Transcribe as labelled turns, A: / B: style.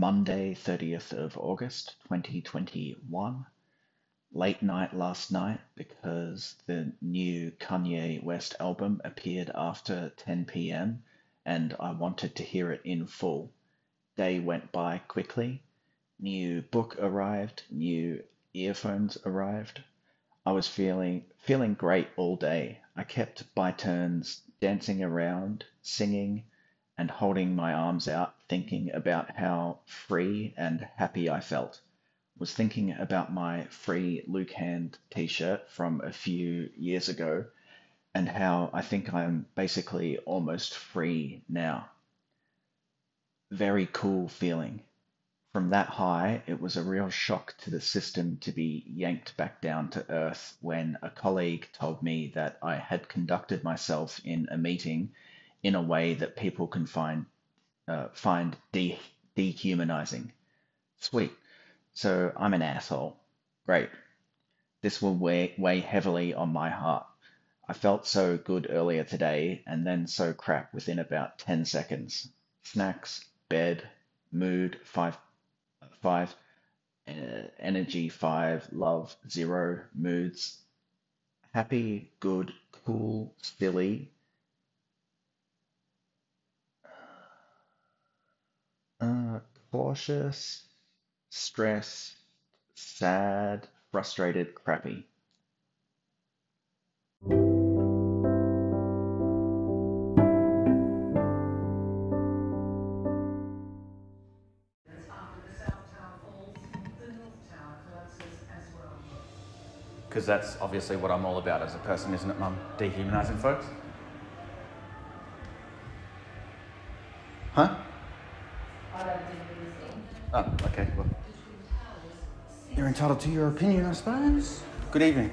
A: Monday, 30th of August 2021. Late night last night because the new Kanye West album appeared after 10 pm and I wanted to hear it in full. Day went by quickly. New book arrived, new earphones arrived. I was feeling feeling great all day. I kept by turns dancing around, singing, and holding my arms out, thinking about how free and happy I felt. Was thinking about my free Luke Hand t shirt from a few years ago and how I think I'm basically almost free now. Very cool feeling. From that high, it was a real shock to the system to be yanked back down to earth when a colleague told me that I had conducted myself in a meeting in a way that people can find uh, find de- dehumanizing. Sweet. So I'm an asshole. Great. This will weigh, weigh heavily on my heart. I felt so good earlier today and then so crap within about 10 seconds. Snacks, bed, mood, 5, five uh, energy, 5, love, 0, moods, happy, good, cool, silly, Uh, cautious, stressed, sad, frustrated, crappy.
B: Because that's obviously what I'm all about as a person, isn't it, Mum? Dehumanising folks? Huh? Oh, okay. Well, you're entitled to your opinion, I suppose. Good evening.